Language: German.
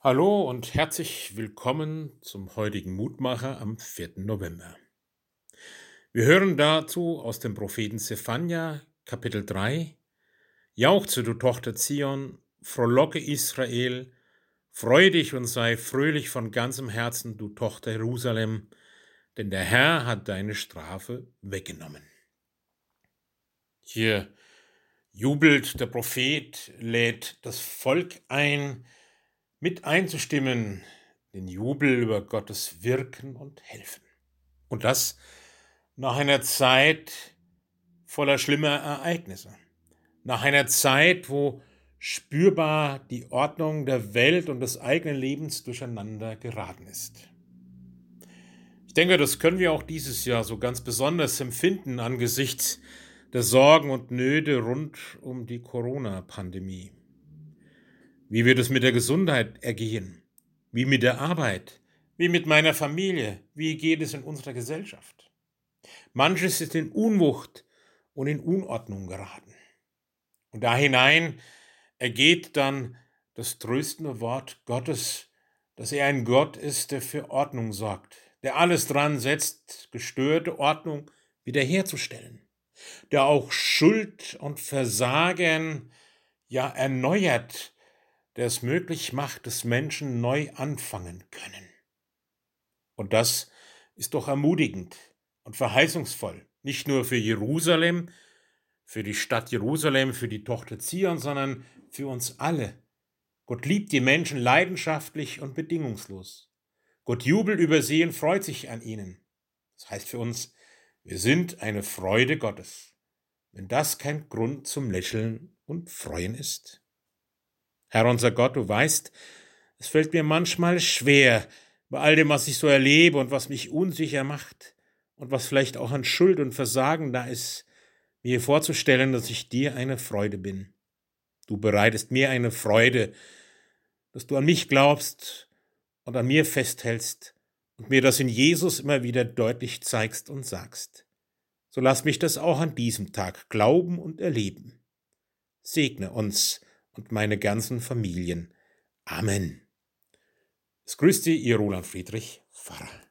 Hallo und herzlich willkommen zum heutigen Mutmacher am 4. November. Wir hören dazu aus dem Propheten Zephania, Kapitel 3. Jauchze, du Tochter Zion, frohlocke Israel, freu dich und sei fröhlich von ganzem Herzen, du Tochter Jerusalem, denn der Herr hat deine Strafe weggenommen. Hier jubelt der Prophet, lädt das Volk ein, mit einzustimmen, den Jubel über Gottes Wirken und Helfen. Und das nach einer Zeit voller schlimmer Ereignisse, nach einer Zeit, wo spürbar die Ordnung der Welt und des eigenen Lebens durcheinander geraten ist. Ich denke, das können wir auch dieses Jahr so ganz besonders empfinden angesichts der Sorgen und Nöte rund um die Corona-Pandemie. Wie wird es mit der Gesundheit ergehen? Wie mit der Arbeit? Wie mit meiner Familie? Wie geht es in unserer Gesellschaft? Manches ist in Unwucht und in Unordnung geraten. Und da hinein ergeht dann das tröstende Wort Gottes, dass er ein Gott ist, der für Ordnung sorgt, der alles dran setzt, gestörte Ordnung wiederherzustellen, der auch Schuld und Versagen ja erneuert, der es möglich macht, dass Menschen neu anfangen können. Und das ist doch ermutigend und verheißungsvoll, nicht nur für Jerusalem, für die Stadt Jerusalem, für die Tochter Zion, sondern für uns alle. Gott liebt die Menschen leidenschaftlich und bedingungslos. Gott jubelt über sie und freut sich an ihnen. Das heißt für uns, wir sind eine Freude Gottes. Wenn das kein Grund zum Lächeln und Freuen ist. Herr unser Gott, du weißt, es fällt mir manchmal schwer, bei all dem, was ich so erlebe und was mich unsicher macht und was vielleicht auch an Schuld und Versagen da ist, mir vorzustellen, dass ich dir eine Freude bin. Du bereitest mir eine Freude, dass du an mich glaubst und an mir festhältst und mir das in Jesus immer wieder deutlich zeigst und sagst. So lass mich das auch an diesem Tag glauben und erleben. Segne uns, und meine ganzen Familien. Amen. Es grüßt Ihr Roland Friedrich Pfarrer.